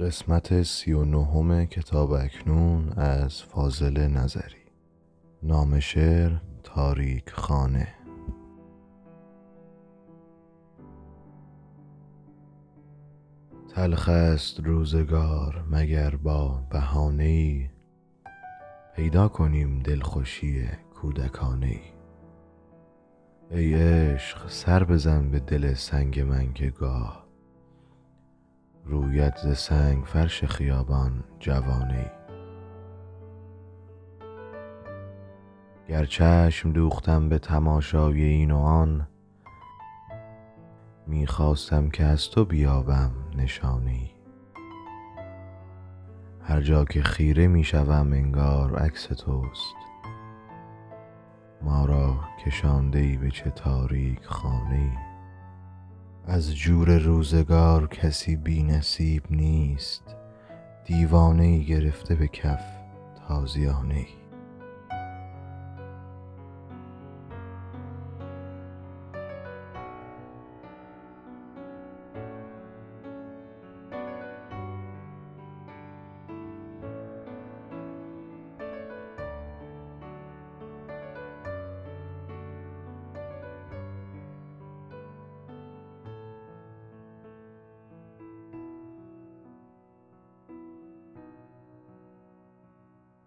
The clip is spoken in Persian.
قسمت سی و کتاب اکنون از فاضل نظری. نام شعر تاریک خانه. تلخ است روزگار مگر با بهانه ای پیدا کنیم دلخوشی کودکانه ای ای عشق سر بزن به دل سنگ من که گاه. روید ز سنگ فرش خیابان جوانه. ای گر چشم دوختم به تماشای این و آن می خواستم که از تو بیابم نشانه. ای هر جا که خیره می شوم انگار عکس توست. ما را کشانده ای به چه تاریک خانه. ای از جور روزگار کسی بی نصیب نیست. دیوانه ای گرفته به کف تازیانه ای